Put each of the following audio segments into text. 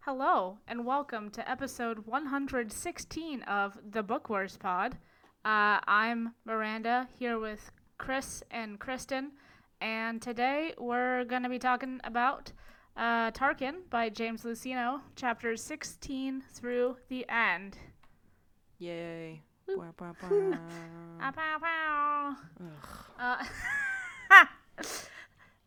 Hello, and welcome to episode 116 of the Book Wars Pod. Uh, I'm Miranda here with Chris and Kristen, and today we're going to be talking about uh, Tarkin by James Luceno, chapters 16 through the end. Yay. Ah, pow, pow. Ugh. Uh,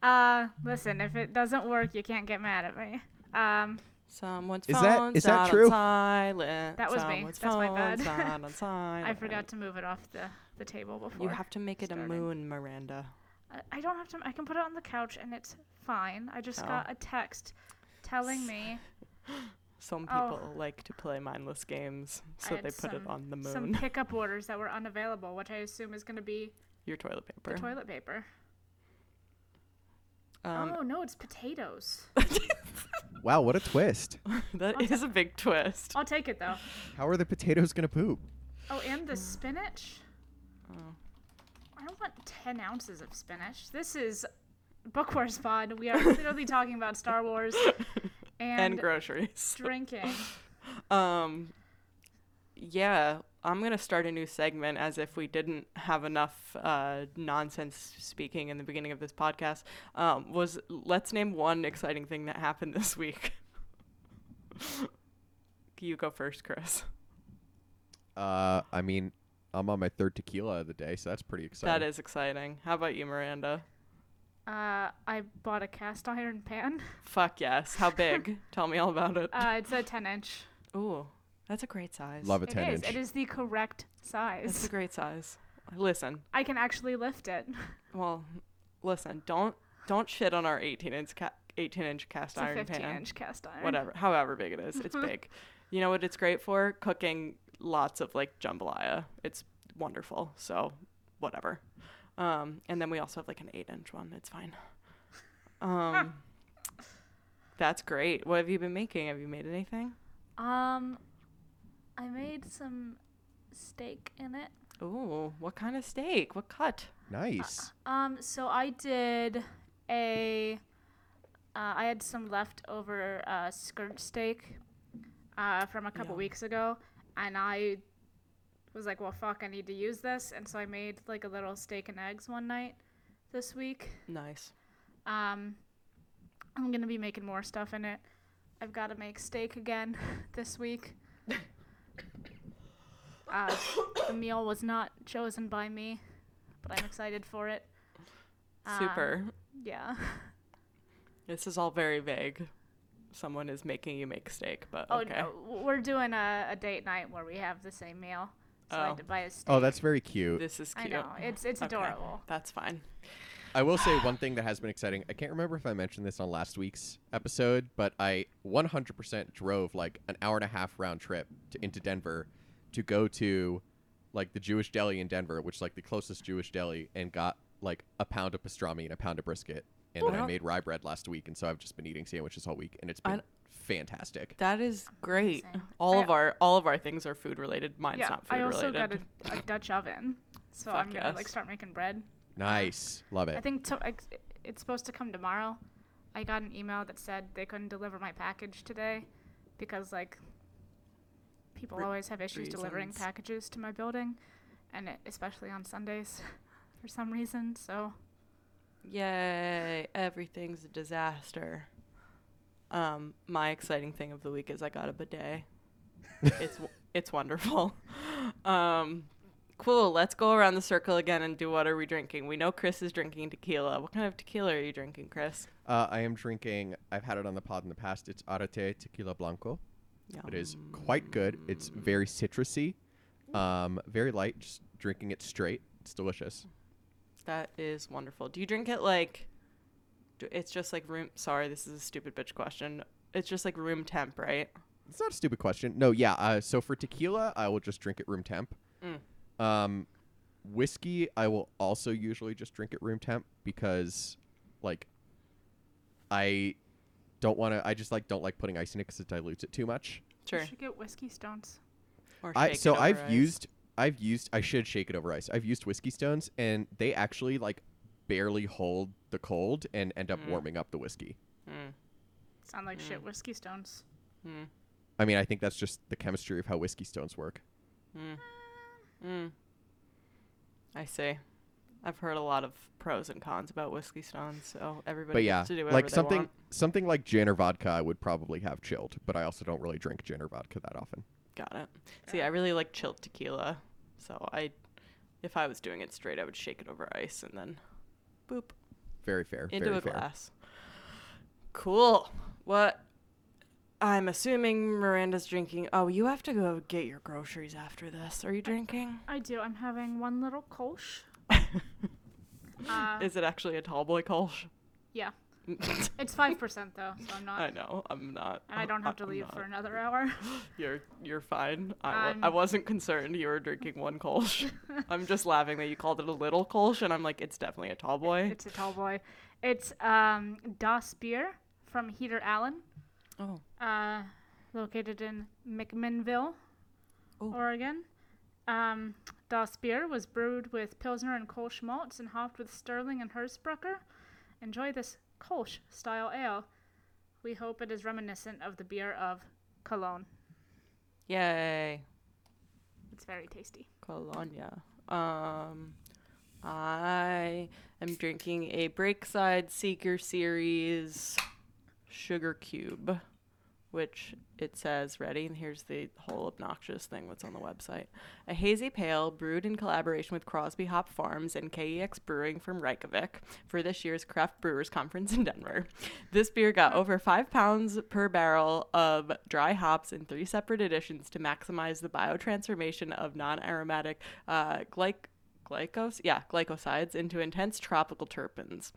uh, listen, if it doesn't work, you can't get mad at me. Um, Someone's Is that- phone's is that true? on silent. That was me. Someone's That's my bad. phone's on silent. I forgot to move it off the, the table before. You have to make it a moon, Miranda. I- I don't have to. I can put it on the couch and it's fine. I just Oh. got a text telling me Some Oh. people like to play mindless games, so they put it on the moon. some pickup orders that were unavailable, which I assume is going to be Your toilet paper. the toilet paper. Um, oh no, it's potatoes. Wow, what a twist. that is a big twist. I'll take it though. How are the potatoes gonna poop? Oh, and the spinach. Oh. I don't want ten ounces of spinach. This is Book Wars Pod. We are literally talking about Star Wars and, And groceries. drinking. Um, yeah, I'm gonna start a new segment as if we didn't have enough uh, nonsense speaking in the beginning of this podcast. Um, was let's name one exciting thing that happened this week. you go first, Chris. Uh, I mean, I'm on my third tequila of the day, so that's pretty exciting. That is exciting. How about you, Miranda? Uh, I bought a cast iron pan. Fuck yes. How big? Tell me all about it. Uh, it's a ten inch. Ooh, that's a great size. Love a It 10 is. inch. It is the correct size. That's size. a great size. Listen, I can actually lift it. well, listen. Don't don't shit on our 18 inch ca- 18 inch cast It's a iron 15 pan. inch cast iron. whatever, however big it is, it's big. You know what it's great for? Cooking lots of like jambalaya. It's wonderful. So, whatever. Um, and then we also have like an eight inch one. It's fine. Um, that's great. What have you been making? Have you made anything? Um, I made some steak in it. Ooh, what kind of steak? What cut? nice. Um, so I did a. Uh, I had some leftover uh, skirt steak uh, from a couple Yum. weeks ago, and I was like, "Well, fuck, I need to use this," and so I made like a little steak and eggs one night this week. Nice. Um, I'm gonna be making more stuff in it. I've got to make steak again this week. Uh, the meal was not chosen by me, but I'm excited for it. Um, Super. Yeah. This is all very vague. Someone is making you make steak, but Oh okay. no, we're doing a, a date night where we have the same meal. So I Oh. had to buy a steak. Oh, that's very cute. This is cute. I cute. know it's it's Okay, adorable. That's fine. I will say one thing that has been exciting. I can't remember if I mentioned this on last week's episode, but I 100% drove like an hour and a half round trip to, into Denver to go to like the Jewish deli in Denver, which is like the closest Jewish deli, and got like a pound of pastrami and a pound of brisket. And oh, I then I don't- made rye bread last week, and so I've just been eating sandwiches all week, and it's been don't- fantastic. That is great. Same. All I- of our all of our things are food related. Mine's yeah, not food related. I also related. got a, a Dutch oven, so Fuck I'm gonna like start making bread. Nice, love it. I think to, it's supposed to come tomorrow. I got an email that said they couldn't deliver my package today because like people Re- always have issues delivering packages to my building, and it, especially on Sundays for some reason. So Yay! Everything's a disaster. Um, my exciting thing of the week is I got a bidet. it's w- it's wonderful. Um, cool. Let's go around the circle again and do what are we drinking? We know Chris is drinking tequila. What kind of tequila are you drinking, Chris? Uh, I am drinking. I've had it on the pod in the past. It's Arette Tequila Blanco. It is quite good. It's very citrusy, um, very light. Just drinking it straight. It's delicious. That is wonderful. Do you drink it like? It's just like room. Sorry, this is a stupid bitch question. It's just like room temp, right? It's not a stupid question. No, yeah. Uh, so for tequila, I will just drink it room temp. Mm. Um, whiskey, I will also usually just drink at room temp because, like, I don't want to. I just like don't like putting ice in it because it dilutes it too much. Sure. You should get whiskey stones. Or I so I've ice. used I've used I should shake it over ice. I've used whiskey stones and they actually like barely hold the cold and end up Mm. warming up the whiskey. Mm, Sound like shit Mm. whiskey stones. mm, I mean, I think that's just the chemistry of how whiskey stones work. Mm. I see. I've heard a lot of pros and cons about whiskey stones, so everybody but yeah, gets to do whatever like they something want. something like gin or vodka, I would probably have chilled, but I also don't really drink gin or vodka that often. Got it. See, I really like chilled tequila, so I, if I was doing it straight, I would shake it over ice and then, boop, Very fair. into very a fair. glass. Cool. What? I'm assuming Miranda's drinking. Oh, you have to go get your groceries after this. Are you drinking? I do. I'm having one little Kolsch. Uh, Is it actually a tall boy Kolsch? yeah. It's five percent though, so I'm not. I know. I'm not. and I don't have to I'm leave not. for another hour. You're you're fine. I, wa- I wasn't concerned you were drinking one Kolsch. I'm just laughing that you called it a little Kolsch, and I'm like, it's definitely a tall boy. It's a tall boy. It's um Das Beer from Heater Allen, Oh, uh, located in McMinnville, Ooh. Oregon. Um, Das Beer was brewed with Pilsner and Kolsch malts and hopped with Sterling and Hersbrucker. Enjoy this Kolsch style ale. We hope it is reminiscent of the beer of Cologne. yay, It's very tasty. Colonia. Um, I am drinking a Breakside Seeker Series Sugar Cube, which it says ready. And here's the whole obnoxious thing that's on the website: a hazy pale brewed in collaboration with Crosby Hop Farms and KEX Brewing from Reykjavik for this year's Craft Brewers Conference in Denver. This beer got over five pounds per barrel of dry hops in three separate editions to maximize the biotransformation of non-aromatic uh, glyc glycos yeah glycosides into intense tropical terpenes.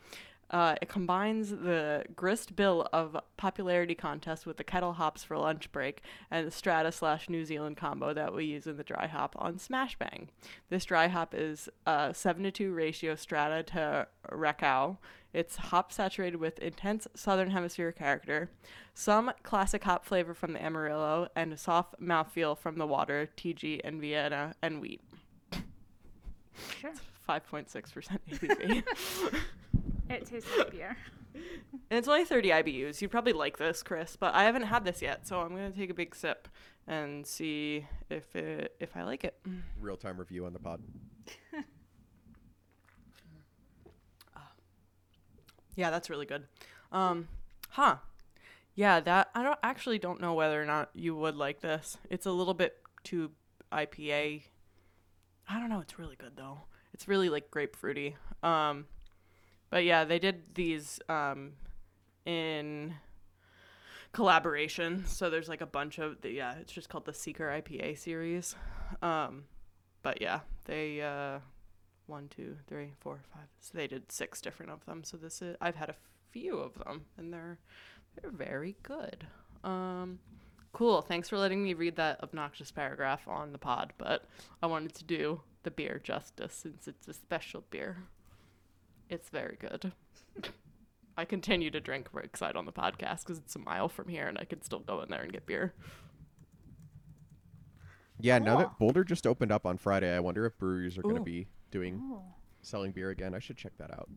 Uh, it combines the grist bill of popularity contest with the kettle hops for lunch break and the strata slash New Zealand combo that we use in the dry hop on Smash Bang. This dry hop is uh, 7 to 2 ratio strata to Rakau. It's hop saturated with intense southern hemisphere character, some classic hop flavor from the Amarillo, and a soft mouthfeel from the water, TG, and Vienna, and wheat. Sure. 5.6% ABV. It tastes like beer. And it's only 30 IBUs. You'd probably like this, Chris, but I haven't had this yet, so I'm gonna take a big sip and see if it if I like it. Real time review on the pod. Yeah, that's really good. Um, huh? Yeah, that I don't actually don't know whether or not you would like this. It's a little bit too IPA. I don't know. It's really good though. It's really like grapefruity. Um, but yeah, they did these um in collaboration. So there's like a bunch of the yeah. It's just called the Seeker IPA series. Um, but yeah, they uh one, two, three, four, five. So they did six different of them. So this is I've had a few of them, and they're they're very good. Um, cool. Thanks for letting me read that obnoxious paragraph on the pod. But I wanted to do the beer justice since it's a special beer. It's very good. I continue to drink Breakside on the podcast because it's a mile from here, and I could still go in there and get beer. Yeah, now that Boulder just opened up on Friday, I wonder if breweries are going to be doing Oh. selling beer again. I should check that out.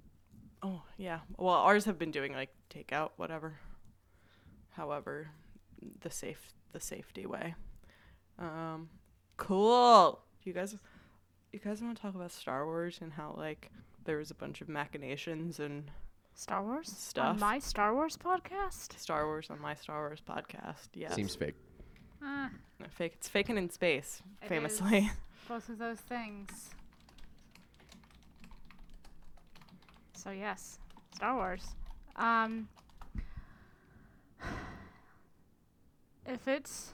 Oh yeah. Well, ours have been doing like takeout, whatever. However, the safe the safety way. Um, cool. You guys, you guys want to talk about Star Wars and how like there was a bunch of machinations and Star Wars? Stuff. On my Star Wars podcast? Star Wars on my Star Wars podcast. Yeah. Seems fake. Ah, fake. It's faking in space, It famously. is. both of those things. So yes, Star Wars. Um, if it's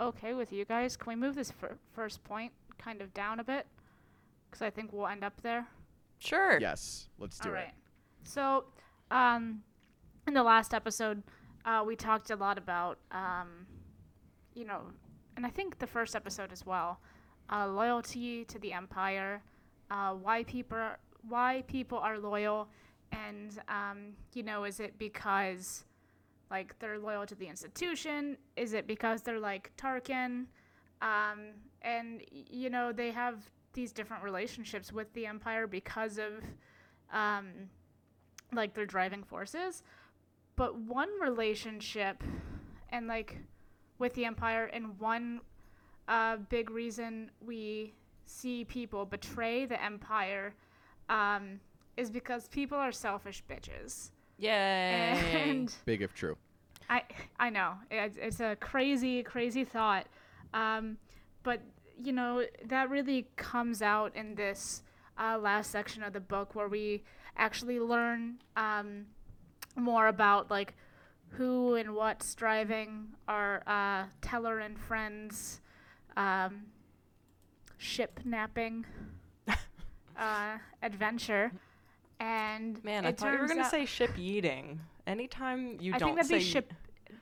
okay with you guys, can we move this fir- first point kind of down a bit? Because I think we'll end up there. Sure. Yes, let's do All it. right. So, um, in the last episode, uh, we talked a lot about, um, you know, and I think the first episode as well, uh, loyalty to the empire, uh, why people are, why people are loyal, and um, you know, is it because like they're loyal to the institution? Is it because they're like Tarkin? Um, and you know, they have these different relationships with the empire because of um, like their driving forces. But one relationship, and like with the empire, and one uh, big reason we see people betray the empire um, is because people are selfish bitches. Yay. And Big if true. I I know it's, it's a crazy crazy thought, um, but you know that really comes out in this uh, last section of the book where we actually learn um, more about like who and what's driving our uh, Teller and friends um, ship napping uh, adventure. And Man, I thought you were gonna say ship yeeting. Anytime you I don't think that'd say be ship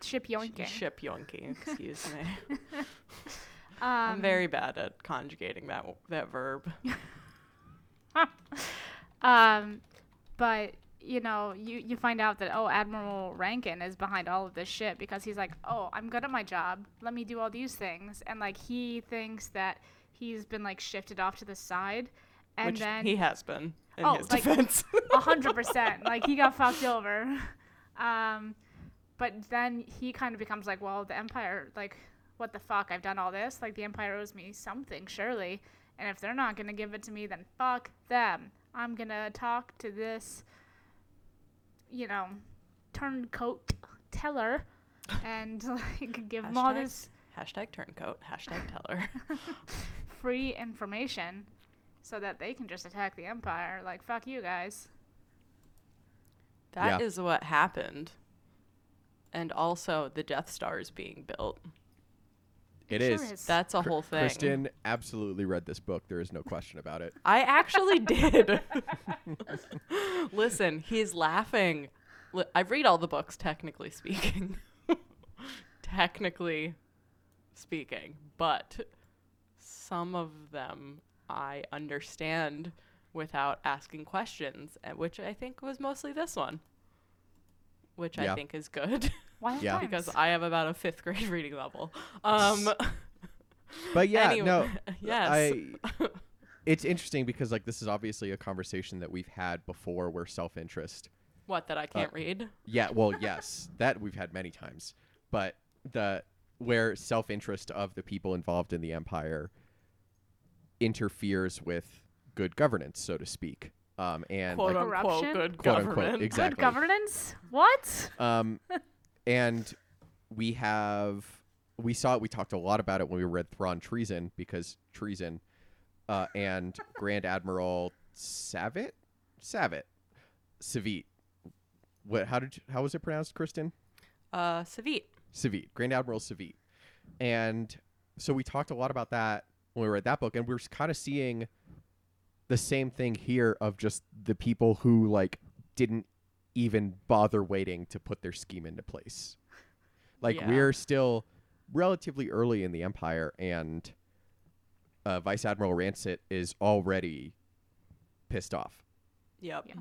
ship sh- yoinking. ship yoinking, excuse me. Um, I'm very bad at conjugating that that verb. um, but you know, you you find out that oh, Admiral Rankin is behind all of this shit because he's like, oh, I'm good at my job. Let me do all these things, and like he thinks that he's been like shifted off to the side, and which then he has been in Oh, his like- defense. a hundred percent. Like he got fucked over. Um, but then he kind of becomes like, well, the Empire, like, what the fuck? I've done all this. Like the Empire owes me something, surely. And if they're not gonna give it to me, then fuck them. I'm gonna talk to this, you know, turncoat teller, and like give him all Hashtag- this hashtag turncoat. Hashtag teller. free information, so that they can just attack the Empire. Like fuck you guys. That is Yeah. what happened. And also, the Death Star is being built. It Sure is. is. That's a whole thing. Kristen absolutely read this book. There is no question about it. I actually did. Listen, he's laughing. I read all the books, technically speaking. technically speaking. But some of them I understand without asking questions, which I think was mostly this one. Which I think is good Wild Yeah. times. because I have about a fifth grade reading level. Um, But yeah, anyway, no. yes. I it's interesting because like this is obviously a conversation that we've had before where self-interest what that I can't read? Yeah, well, yes, that we've had many times, but the where self-interest of the people involved in the empire interferes with good governance, so to speak. Um, and quote like, unquote Corruption? good Quote, unquote, exactly. Good governance? What? um, and we have we saw it. We talked a lot about it when we read Thrawn Treason because treason, uh, and Grand Admiral Savit, Savit, Savit. What? How did? You, how was it pronounced, Kristen? Uh, Savit. Savit, Grand Admiral Savit. And so we talked a lot about that when we read that book, and we're kind of seeing the same thing here of just the people who like didn't even bother waiting to put their scheme into place. Like Yeah. we're still relatively early in the empire, and uh, Vice Admiral Rancit is already pissed off. Yep. Yeah.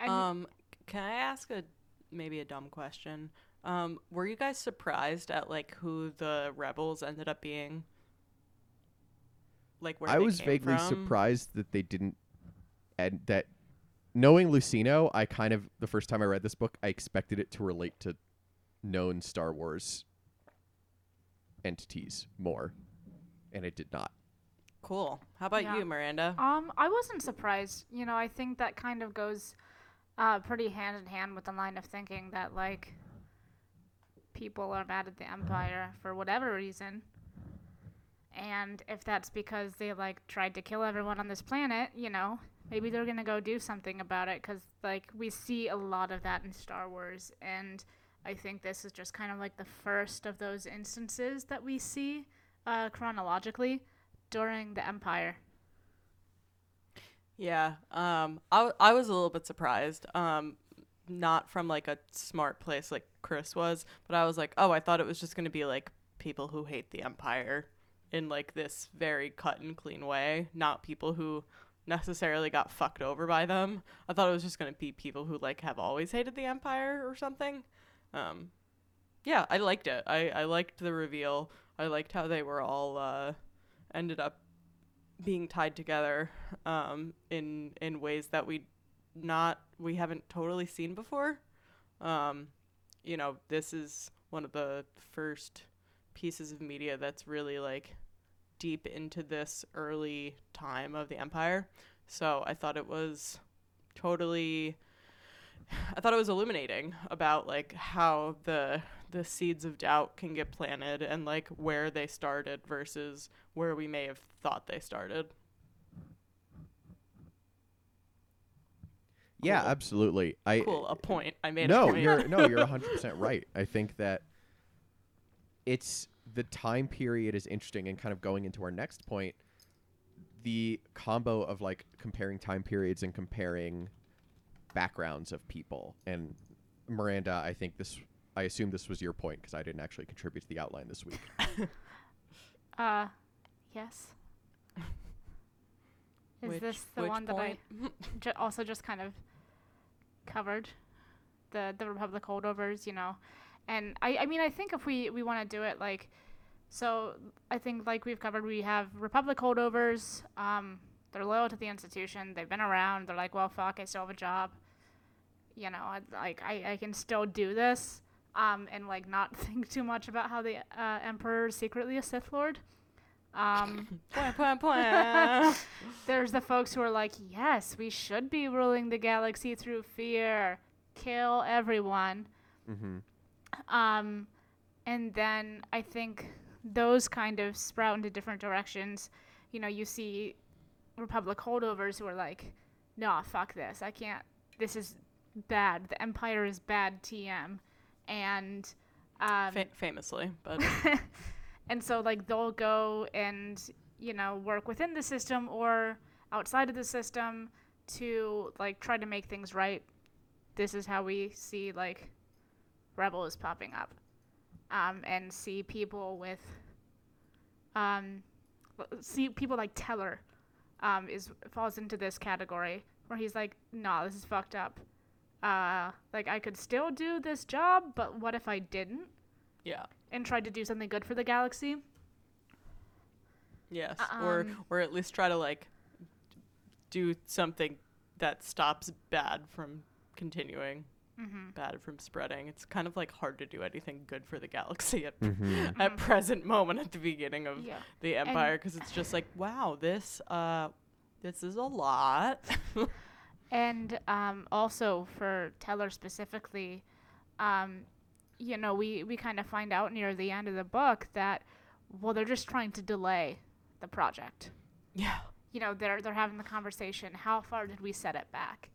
And Um, can I ask a maybe a dumb question? Um, were you guys surprised at like who the rebels ended up being? Like where I they was came vaguely from? surprised that they didn't, and that knowing Luceno, I kind of the first time I read this book, I expected it to relate to known Star Wars entities more, and it did not. Cool. How about Yeah. you, Miranda? Um, I wasn't surprised. You know, I think that kind of goes uh, pretty hand in hand with the line of thinking that like people are mad at the empire for whatever reason. And if that's because they like tried to kill everyone on this planet, you know, maybe they're gonna go do something about it. Cause like we see a lot of that in Star Wars, and I think this is just kind of like the first of those instances that we see uh, chronologically during the Empire. Yeah. Um, I, I was a little bit surprised. Um, not from like a smart place like Chris was, but I was like, oh, I thought it was just to be like people who hate the Empire in like this very cut and clean way, not people who necessarily got fucked over by them. I thought it was just going to be people who like have always hated the empire or something. Um yeah, I liked it. I I liked the reveal. I liked how they were all uh ended up being tied together um in in ways that we not we haven't totally seen before. Um you know, this is one of the first pieces of media that's really like deep into this early time of the empire. So I thought it was totally I thought it was illuminating about like how the the seeds of doubt can get planted and like where they started versus where we may have thought they started. Yeah, Cool. absolutely. I Cool, a point. I made a no, point. you're no, you're 100 percent right. I think that it's the time period is interesting, and kind of going into our next point, the combo of like comparing time periods and comparing backgrounds of people. And Miranda, I think this, I assume this was your point because I didn't actually contribute to the outline this week. Uh, yes. Is Which- this the which one that I ju- also just kind of covered? The the Republic holdovers, you know, and I I mean I think if we we want to do it like, so I think like we've covered, we have Republic holdovers. Um, they're loyal to the institution. They've been around. They're like, well, fuck, I still have a job. You know, I, like I I can still do this. Um, and like not think too much about how the uh, Emperor is secretly a Sith Lord. Um, there's the folks who are like, yes, we should be ruling the galaxy through fear, kill everyone. mm-hmm. Um, and then I think those kind of sprout into different directions. You know, you see Republic holdovers who are like, nah, fuck this. I can't, this is bad. The Empire is bad TM. And, um, Fa- famously, but and so like they'll go and you know work within the system or outside of the system to like try to make things right this is how we see like rebels popping up um, and see people with um, see people like teller um, is falls into this category where he's like nah this is fucked up. Uh, like i could still do this job but what if i didn't? Yeah. and tried to do something good for the galaxy. Yes, Um, or or at least try to like do something that stops bad from continuing, Mm-hmm. bad from spreading. It's kind of like hard to do anything good for the galaxy at Mm-hmm. at present moment at the beginning of Yeah. the empire because it's just like wow this uh this is a lot. And um, also for Teller specifically, um, you know, we, we kind of find out near the end of the book that, well, they're just trying to delay the project. yeah. You know, they're, they're having the conversation how far did we set it back?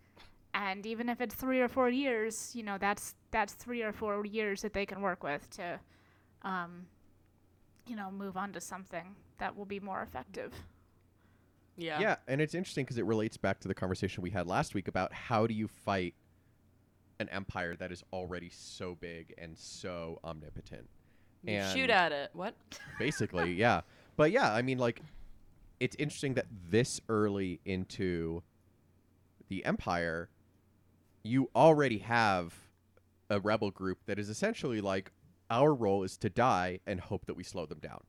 And even if it's three or four years, you know, that's that's three or four years that they can work with to, um, you know, move on to something that will be more effective. Yeah. Yeah, and it's interesting because it relates back to the conversation we had last week about how do you fight an empire that is already so big and so omnipotent. You And shoot at it. What? basically, yeah. But yeah, I mean, like, it's interesting that this early into the empire, you already have a rebel group that is essentially like our role is to die and hope that we slow them down.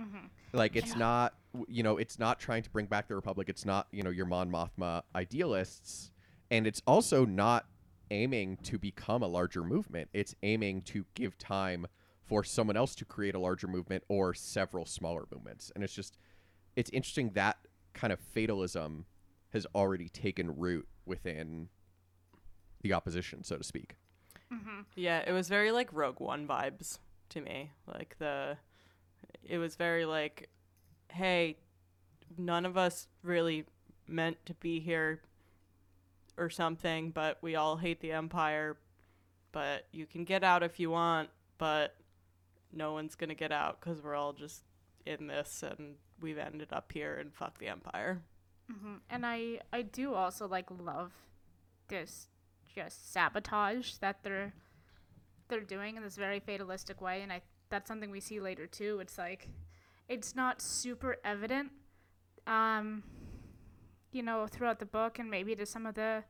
Mm-hmm. Like it's Yeah. not, you know, it's not trying to bring back the republic. It's not, you know, your Mon Mothma idealists, and it's also not aiming to become a larger movement. It's aiming to give time for someone else to create a larger movement or several smaller movements. And it's just, it's interesting that kind of fatalism has already taken root within the opposition, so to speak. Mm-hmm. Yeah, it was very like Rogue One vibes to me. Like the it was very like hey, none of us really meant to be here or something, but we all hate the empire, but you can get out if you want, but no one's going to get out cuz we're all just in this and we've ended up here and fuck the empire. hmm And I I do also like love this just sabotage that they're they're doing in this very fatalistic way, and I that's something we see later too. It's like it's not super evident, um, you know, throughout the book and maybe to some of the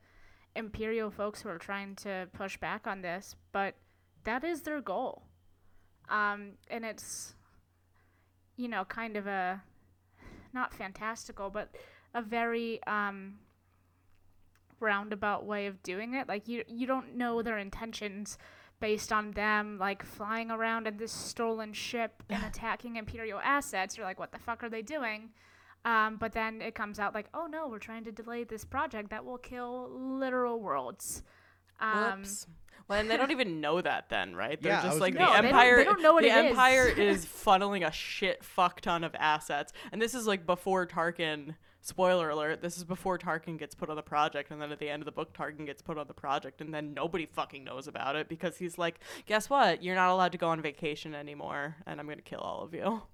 Imperial folks who are trying to push back on this, but that is their goal. Um, and it's, you know, kind of a, not fantastical, but a very um, roundabout way of doing it. Like you, you don't know their intentions based on them like flying around in this stolen ship and attacking imperial assets. You're like, what the fuck are they doing? Um, but then it comes out like, oh no, we're trying to delay this project that will kill literal worlds. Um, Whoops. Well, and they don't even know that then, right? They're Yeah, just like gonna the say- No, they don't- empire. they don't know what the it is. empire is funneling a shit fuck ton of assets, and this is like before Tarkin. Spoiler alert: This is before Tarkin gets put on the project, and then at the end of the book, Tarkin gets put on the project, and then nobody fucking knows about it because he's like, "Guess what? You're not allowed to go on vacation anymore, and I'm gonna kill all of you."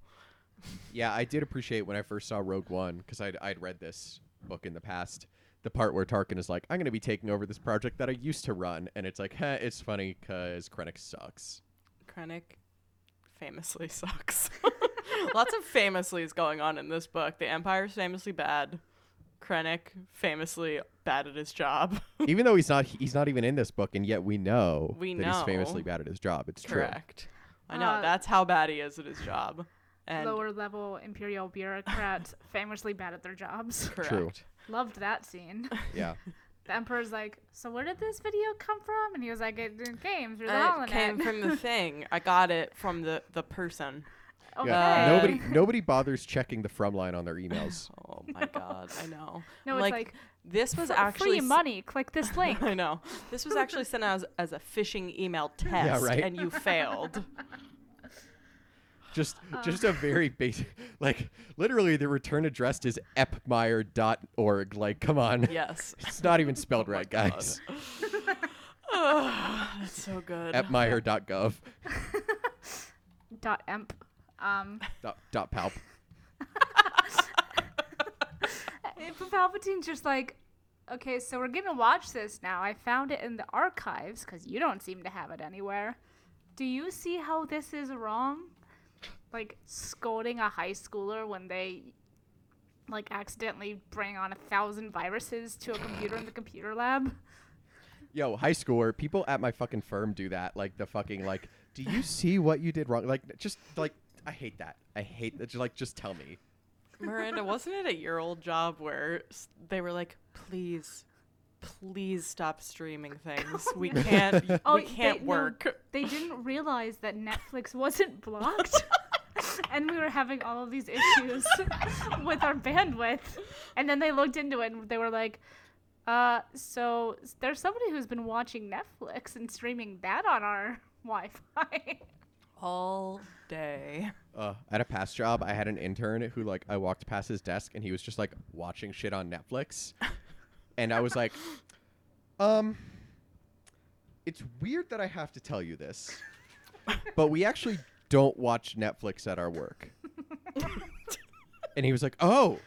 Yeah, I did appreciate when I first saw Rogue One because I'd, I'd read this book in the past. The part where Tarkin is like, "I'm going to be taking over this project that I used to run," and it's like, "Huh, it's funny because Krennic sucks." Krennic famously sucks. Lots of famouslys going on in this book. The Empire's famously bad. Krennic famously bad at his job. even though he's not, he's not even in this book, and yet we know We that he's famously bad at his job. It's true. Correct. I know. Uh, that's how bad he is at his job. And lower level imperial bureaucrats famously bad at their jobs. correct. True. Loved that scene. Yeah. The emperor's like, "So where did this video come from?" And he was like, "It it came through the Uh, holonet." it came from the thing. I got it from the the person. Okay. Yeah. Uh, nobody, nobody bothers checking the from line on their emails. Oh my god, I know. No, I'm it's like, this was "Fr- actually free s- money. Click this link. I know. This was actually sent out as, as a phishing email test, Yeah, right. and you failed. Just, Uh. just a very basic, like literally the return address is epmeyer.org. Like, come on, yes. it's not even spelled Oh right, guys. Ah, That's so good. epmeyer.gov. Dot emp. Um, Dot, dot palp. if Palpatine's just like, okay, so we're gonna watch this now. I found it in the archives because you don't seem to have it anywhere. Do you see how this is wrong? Like scolding a high schooler when they like accidentally bring on a thousand viruses to a computer in the computer lab. Yo, high schooler, people at my fucking firm do that. Like the fucking like, do you see what you did wrong? Like just like I hate that. I hate that. Just like just tell me. Miranda, wasn't it at your old job where they were like, please, please stop streaming things. We can't, Oh, we can't they- no, work. They didn't realize that Netflix wasn't blocked. and we were having all of these issues with our bandwidth. And then they looked into it and they were like, uh, so there's somebody who's been watching Netflix and streaming that on our Wi Fi. All day. Uh, at a past job, I had an intern who like I walked past his desk and he was just like watching shit on Netflix, and I was like, um, it's weird that I have to tell you this, but we actually don't watch Netflix at our work. and he was like, oh.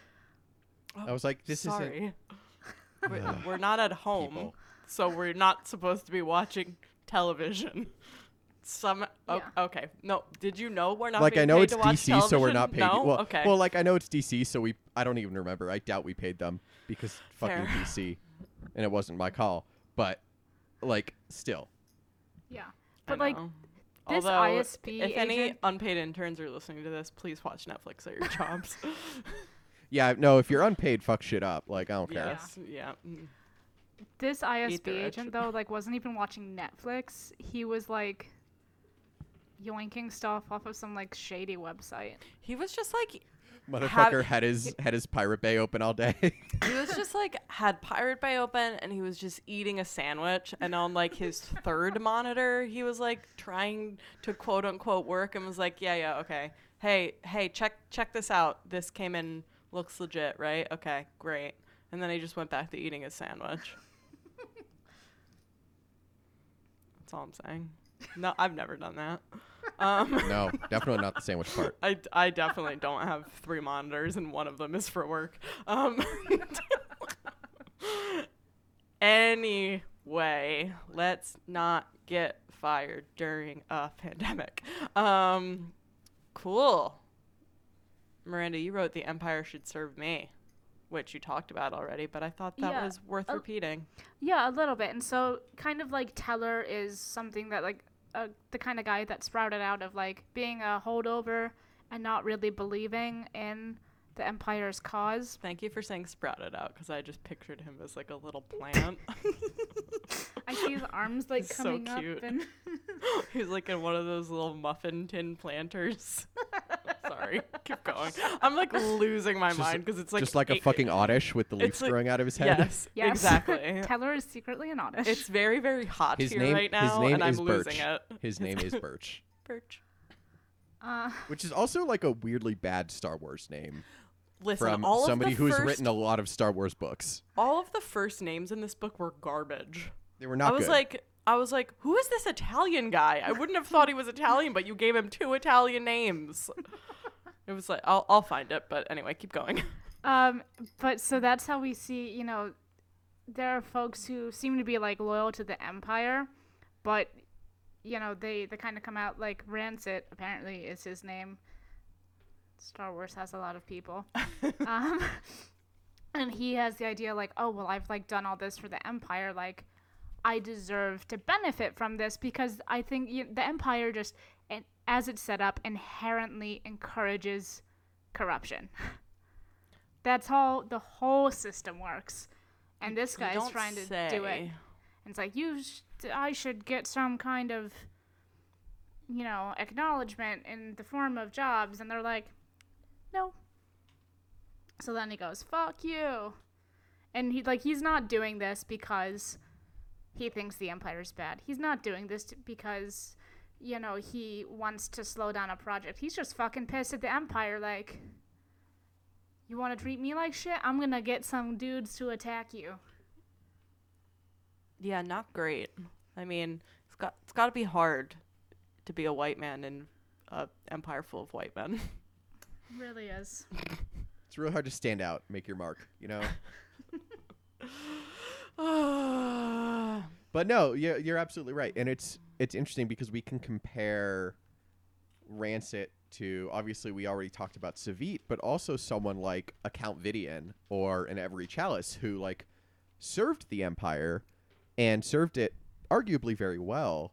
I was like, this isn't. Sorry. We're, we're not at home, People. so we're not supposed to be watching television. Some oh, Yeah. okay. No, did you know we're not like I know paid it's to watch DC, so we're not paid. No? Well, okay. well, like I know it's DC, so we. I don't even remember. I doubt we paid them because fucking Fair. DC, and it wasn't my call. But like, still, yeah. But like, this Although, ISP if any unpaid interns are listening to this, please watch Netflix at your jobs. yeah. No, if you're unpaid, fuck shit up. Like I don't care. yes, yeah. mm. this Eat ISP agent, though, like, wasn't even watching Netflix. He was like yoinking stuff off of some like shady website. He was just like Motherfucker had his had his Pirate Bay open all day. he was just like had Pirate Bay open and he was just eating a sandwich and on like his third monitor he was like trying to quote unquote work and was like yeah yeah okay hey hey check check this out this came in looks legit right okay great and then he just went back to eating his sandwich. That's all I'm saying. No, I've never done that. Um, no, definitely not the sandwich part. I, I definitely don't have three monitors and one of them is for work. Um, anyway, let's not get fired during a pandemic. Um, cool. Miranda, you wrote the Empire should serve me, which you talked about already, but I thought that Yeah, was worth a- repeating. Yeah, a little bit. And so, kind of like Teller is something that, like, uh, the kind of guy that sprouted out of, like, being a holdover and not really believing in the Empire's cause. Thank you for saying sprouted out because I just pictured him as like a little plant. I see his arms, like, He's so coming up. cute. And He's like in one of those little muffin tin planters. Sorry, keep going. I'm like losing my Just- mind because it's like just like a fucking oddish with the leaves like- growing out of his head. Yes, yes. exactly. Teller is secretly an Oddish. It's very very hot His here name, right now, his name and I'm is losing it. His name is Berch, Berch. uh, which is also like a weirdly bad Star Wars name Listen, from all somebody of the who's first, written a lot of Star Wars books. all of the first names in this book were garbage. They were not I was good. like, I was like, who is this Italian guy? I wouldn't have thought he was Italian, but you gave him two Italian names. It was like, I'll, I'll find it, but anyway, keep going. Um, but so that's how we see, you know, there are folks who seem to be like loyal to the Empire, but you know, they they kind of come out like Rancit apparently is his name. Star Wars has a lot of people. um, and he has the idea like, oh, well, I've like done all this for the Empire, like I deserve to benefit from this because I think you, the Empire just and as it's set up inherently encourages corruption. That's how the whole system works. And this guy's trying to do it. And it's like you, sh- I should get some kind of, you know, acknowledgement in the form of jobs, and they're like, no. So then he goes, "Fuck you," and he like he's not doing this because he thinks the empire's bad. He's not doing this t- because, you know, he wants to slow down a project. He's just fucking pissed at the empire. Like, you want to treat me like shit? I'm gonna get some dudes to attack you. Yeah, not great. I mean, it's got it's got to be hard to be a white man in a empire full of white men. really is. it's really hard to stand out, make your mark, you know. But no, you're, you're absolutely right, and it's it's interesting because we can compare Rancit to obviously we already talked about Savit, but also someone like a Count Vidian or an Everi Chalis who like served the Empire and served it arguably very well,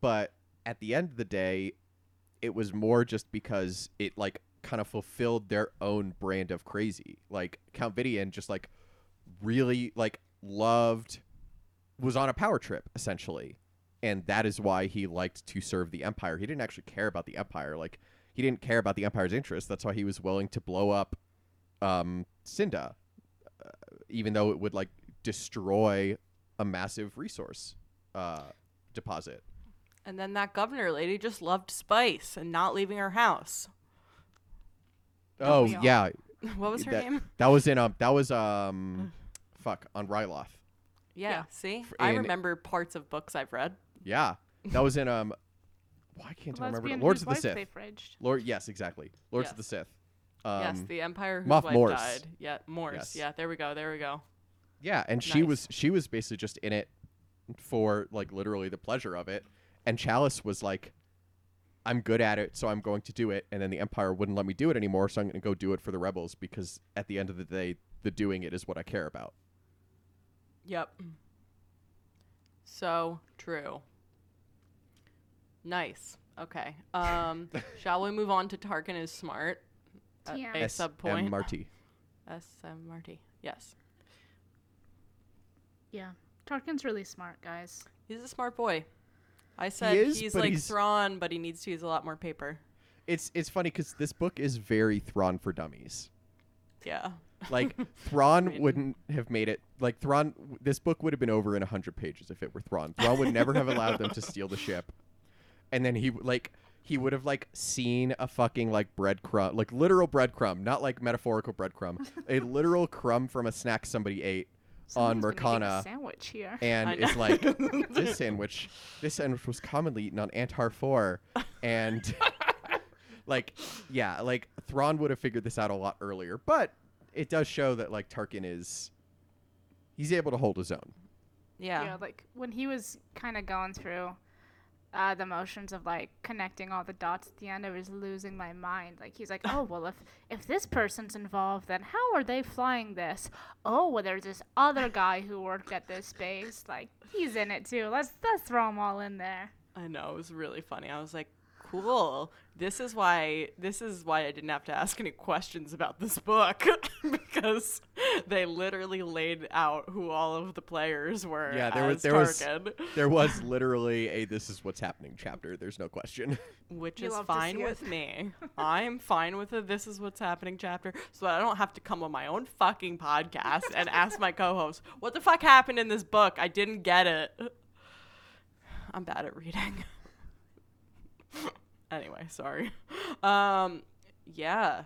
but at the end of the day, it was more just because it like kind of fulfilled their own brand of crazy. Like Count Vidian just like really like loved was on a power trip essentially and that is why he liked to serve the empire he didn't actually care about the empire like he didn't care about the empire's interests that's why he was willing to blow up um Cynda uh, even though it would like destroy a massive resource uh deposit and then that governor lady just loved spice and not leaving her house. oh yeah What was her that, name? that was in um that was um fuck on ryloth Yeah, Yeah. see? F- I in- remember parts of books I've read. Yeah that was in um why can't i remember Lesbian lords of the wife sith They fridged. lord yes exactly lords of the Yes. sith um, yes, the empire whose Moff wife Mors. died. Yeah, Mors. Yes. Yeah, there we go. There we go. Yeah, and she Nice. was she was basically just in it for like literally the pleasure of it. And Chalis was like, I'm good at it, so I'm going to do it. And then the Empire wouldn't let me do it anymore, so I'm going to go do it for the rebels because at the end of the day, the doing it is what I care about. Yep. So true. Nice. Okay. Um, shall we move on to Tarkin is smart? Uh, TM. a sub point. M. Marty. S M Marty. Yes. Yeah. Tarkin's really smart, guys. He's a smart boy. I said is, he's like he's- Thrawn, but he needs to use a lot more paper. It's it's funny because this book is very Thrawn for dummies. Yeah. Like Thrawn mean- wouldn't have made it. Like Thrawn, this book would have been over in hundred pages if it were Thrawn. Thrawn would never have allowed them to steal the ship, and then he like he would have like seen a fucking like breadcrumb, like literal breadcrumb, not like metaphorical breadcrumb, a literal crumb from a snack somebody ate on Someone's been eating a Mercana, sandwich here. and it's like this sandwich. This sandwich was commonly eaten on Antar Four, and like yeah, like Thrawn would have figured this out a lot earlier, but it does show that like Tarkin is he's able to hold his own. Yeah. yeah, like when he was kind of going through uh, the motions of like connecting all the dots at the end, I was losing my mind. Like he's like, oh well, if if this person's involved, then how are they flying this? Oh well, there's this other guy who worked at this base. Like he's in it too. Let's let's throw them all in there. I know it was really funny. I was like, cool. This is why this is why I didn't have to ask any questions about this book because they literally laid out who all of the players were. Yeah, there was- as there was- Tarkin, There was literally a "This is what's happening" chapter. There's no question. which You is fine with me. I'm fine with a This is what's happening chapter, so that I don't have to come on my own fucking podcast and ask my co-host what the fuck happened in this book. I didn't get it. I'm bad at reading. anyway, sorry. Um, yeah,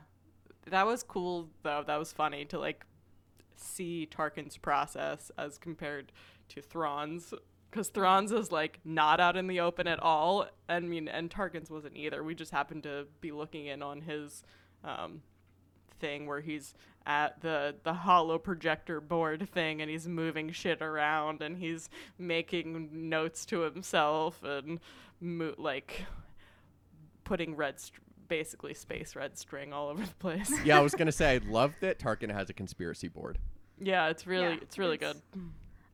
that was cool though. That was funny to like see Tarkin's process as compared to Thrawn's. Because Thrawn's is like not out in the open at all. I mean, and Tarkin's wasn't either. We just happened to be looking in on his um, thing where he's at the the hollow projector board thing and he's moving shit around and he's making notes to himself and mo- like putting red st- basically space red string all over the place. yeah, I was gonna say I love that Tarkin has a conspiracy board. yeah, it's really Yeah, it's really it's- good.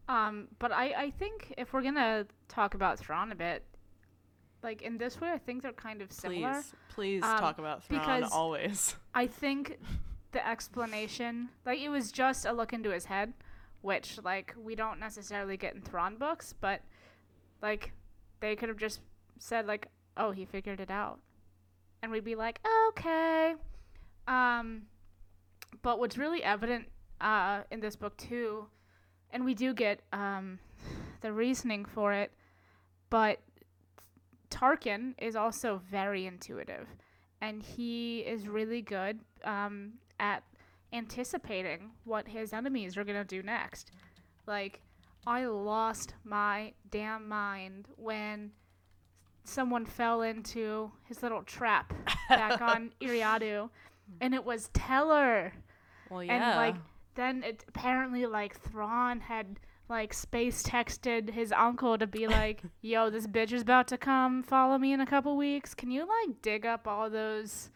Um, but I, I think if we're gonna talk about Thrawn a bit, like in this way, I think they're kind of similar. Please, please Um, talk about Thrawn because- always. I think the explanation, like it was just a look into his head, which like we don't necessarily get in Thrawn books, but like they could have just said like, "Oh, he figured it out," and we'd be like, "Okay." Um, but what's really evident uh, in this book too, and we do get um, the reasoning for it, but Tarkin is also very intuitive and he is really good um, at anticipating what his enemies are gonna do next. Like, I lost my damn mind when someone fell into his little trap back on Eriadu, and it was Teller. Well, yeah. And like, then it apparently like Thrawn had like space texted his uncle to be like, "Yo, this bitch is about to come follow me in a couple weeks. Can you like dig up all those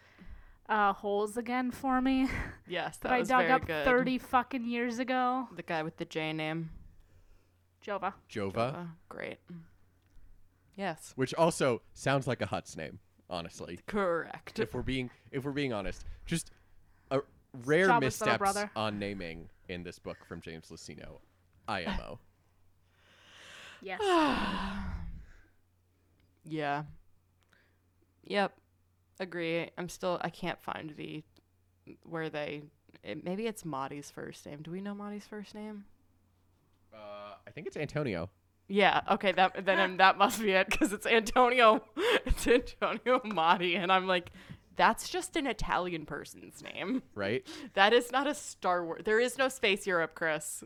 uh, holes again for me yes, that, that I was dug very up good. thirty fucking years ago?" The guy with the J name. Jova. Jova, Jova. Great. Yes. which also sounds like a Hutt's name. Honestly, Correct. if we're being if we're being honest, just a rare Jabba's little missteps brother. on naming in this book from James Luceno. IMO. Yes. Yeah. Yep. Agree. I'm still. I can't find the where they. It, maybe it's Motti's first name. Do we know Motti's first name? uh, I think it's Antonio. Yeah. Okay. That then that must be it because it's Antonio. It's Antonio Motti, and I'm like, that's just an Italian person's name. Right? That is not a Star Wars. There is no space Europe, Chris.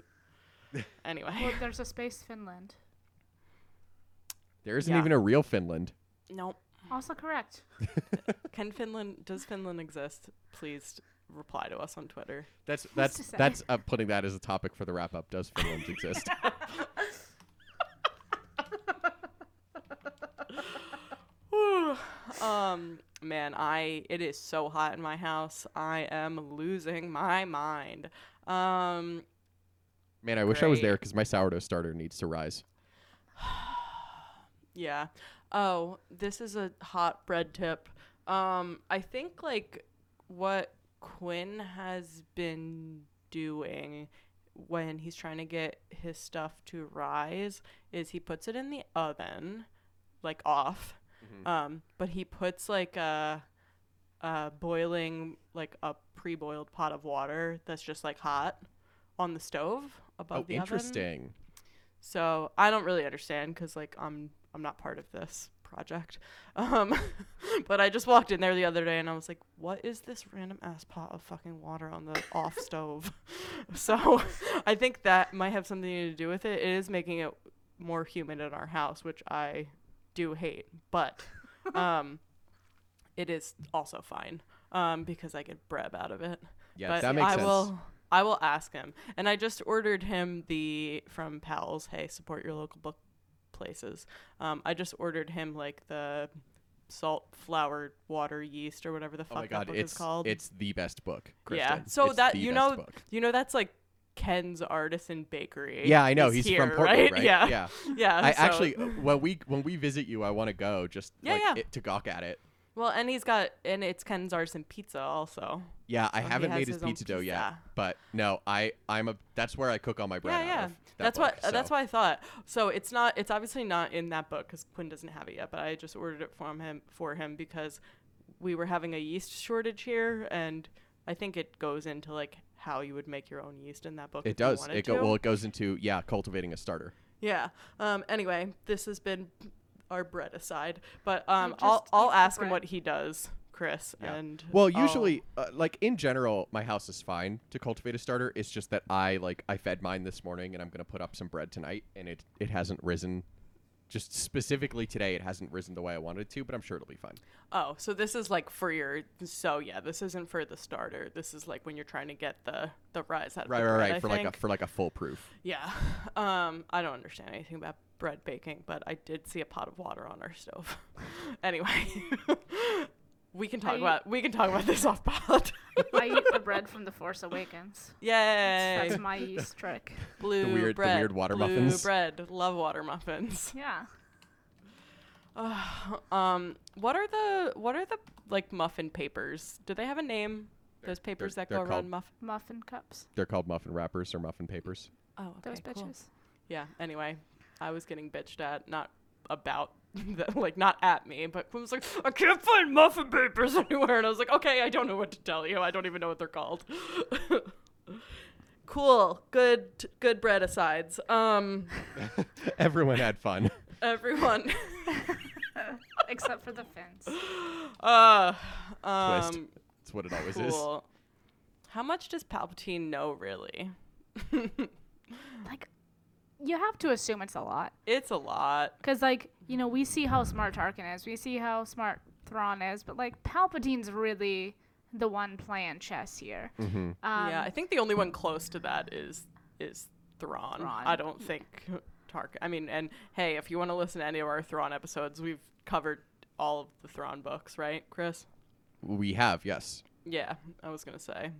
Anyway. well, there's a space Finland. There isn't Yeah. even a real Finland. Nope. Also correct. Can Finland? Does Finland exist? Please reply to us on Twitter. That's that's that's uh, putting that as a topic for the wrap up. Does Finland exist? Um, man, I it is so hot in my house. I am losing my mind. Um, Man, I wish I was there because my sourdough starter needs to rise. yeah. Oh, this is a hot bread tip. Um, I think like what Quinn has been doing when he's trying to get his stuff to rise is he puts it in the oven, like off. Um, but he puts like a, a boiling, like a pre-boiled pot of water that's just like hot on the stove above Oh, the oven. interesting. So I don't really understand because like I'm I'm not part of this project. Um, but I just walked in there the other day and I was like, what is this random ass pot of fucking water on the off stove? So I think that might have something to do with it. It is making it more humid in our house, which I do hate, but um, it is also fine um, because I get breb out of it Yeah, but that makes I sense. will I will ask him. And I just ordered him the from Pals, hey, support your local book places. Um, I just ordered him like the salt flour water yeast or whatever the Oh fuck my god, that book it's is called. it's the best book. Kristen. Yeah, so It's that- the you know- book. you know that's like Ken's Artisan Bakery. Yeah, I know. He's here, from Portland, right? Yeah, yeah. yeah. I so- actually, when we when we visit you, I want to go just Yeah, like yeah. It, to gawk at it. well, and he's got and it's Ken's Artisan Pizza also. Yeah, I So he haven't made his his pizza dough yet, but no, I I'm a that's where I cook all my bread. Yeah, yeah. that that's book, what that's so. what I thought. So it's not it's obviously not in that book because Quinn doesn't have it yet. But I just ordered it from him for him because we were having a yeast shortage here, and I think it goes into like how you would make your own yeast in that book. It if does. wanted It go to. well. It goes into yeah, cultivating a starter. Yeah. Um. Anyway, this has been our bread aside, but um, I'll I'll the ask him what he does, Chris. Yeah. And Well, usually, uh, like in general, my house is fine to cultivate a starter. It's just that I like I fed mine this morning, and I'm gonna put up some bread tonight, and it it hasn't risen. Just specifically today, it hasn't risen the way I wanted it to, but I'm sure it'll be fine. Oh, so this is like for your. So yeah, this isn't for the starter. This is like when you're trying to get the the rise out of Right, the right, bread, right. I For like a for like a foolproof. Yeah. Um, I don't understand anything about bread baking, but I did see a pot of water on our stove. anyway, we can talk I- about we can talk about this off pod. I eat the bread from The Force Awakens. Yay! That's my yeast trick. blue weird- the bread. weird water blue muffins. bread. Love water muffins. Yeah. Um, what are the what are the like muffin papers? Do they have a name? They're- Those papers they're- that go they're around called- muffin. Muffin cups. They're called muffin wrappers or muffin papers. Oh, okay, Those cool. bitches. Yeah. Anyway, I was getting bitched at, not about, the, like not at me, but I was like, I can't find muffin papers anywhere, and I was like, okay, I don't know what to tell you. I don't even know what they're called. cool. Good. Good bread asides. Um, Everyone had fun. everyone. Except for the fins. uh, Twist. um, That's what it always is. cool. How much does Palpatine know, really? Like, you have to assume it's a lot. It's a lot. Because, like, you know, we see how smart Tarkin is. We see how smart Thrawn is. But, like, Palpatine's really the one playing chess here. Mm-hmm. Um, yeah, I think the only one close to that is is Thrawn. Thrawn. I don't think Tark. I mean, and hey, if you want to listen to any of our Thrawn episodes, we've covered all of the Thrawn books, right, Chris? We have, yes. Yeah, I was gonna say.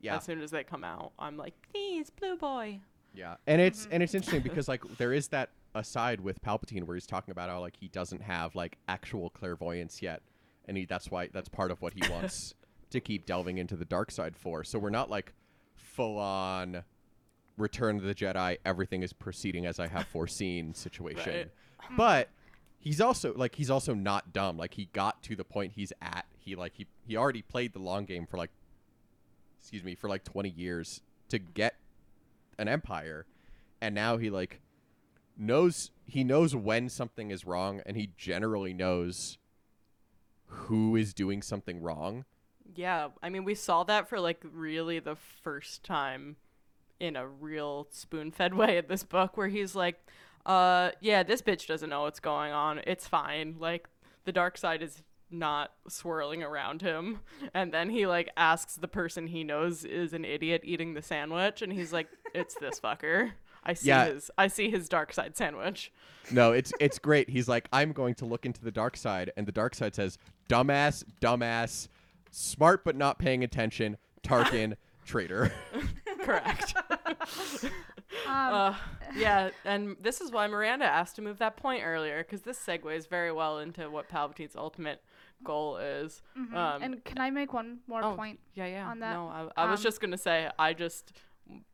Yeah. As soon as they come out, I'm like, please, Blue Boy. Yeah, and it's mm-hmm. and it's interesting because like there is that aside with Palpatine where he's talking about how like he doesn't have like actual clairvoyance yet, and he that's why that's part of what he wants to keep delving into the dark side for. So we're not like full on Return of the Jedi. Everything is proceeding as I have foreseen situation, Right. but he's also like he's also not dumb. Like he got to the point he's at. He like he he already played the long game for like excuse me for like 20 years to get an empire and now he like knows he knows when something is wrong and he generally knows who is doing something wrong Yeah, I mean, we saw that for like really the first time in a real spoon-fed way in this book, where he's like, "Uh, yeah, this bitch doesn't know what's going on. It's fine. Like, the dark side is not swirling around him." And then he like asks the person he knows is an idiot eating the sandwich, and he's like, "It's this fucker." I see Yeah. his I see his dark side sandwich. no it's it's great he's like i'm going to look into the dark side and the dark side says dumbass dumbass smart but not paying attention tarkin traitor Correct. Um, Uh, yeah, and this is why Miranda asked to move that point earlier, because this segues very well into what Palpatine's ultimate goal is. mhm. um, and can I make one more oh, point? Yeah, yeah. on that. No, I, I was Um, just gonna say, I just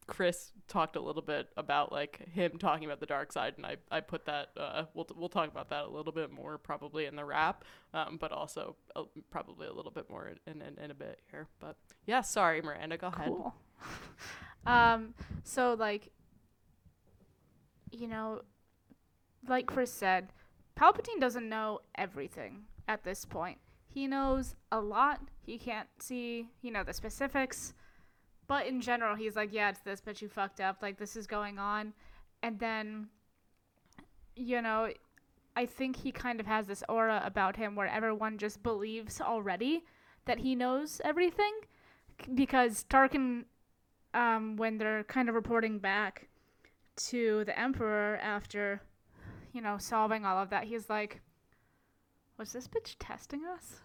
Chris talked a little bit about like him talking about the dark side, and I, I put that. Uh, we'll we'll talk about that a little bit more probably in the wrap, um, but also uh, probably a little bit more in, in in a bit here. But yeah, sorry, Miranda, go ahead. Cool. um, so like, you know, like Chris said, Palpatine doesn't know everything at this point. He knows a lot. He can't see, you know, the specifics. But in general, he's like, yeah, it's this, but you fucked up. Like, this is going on. And then, you know, I think he kind of has this aura about him where everyone just believes already that he knows everything because Tarkin, um, when they're kind of reporting back to the Emperor after, you know, solving all of that, he's like, "Was this bitch testing us?"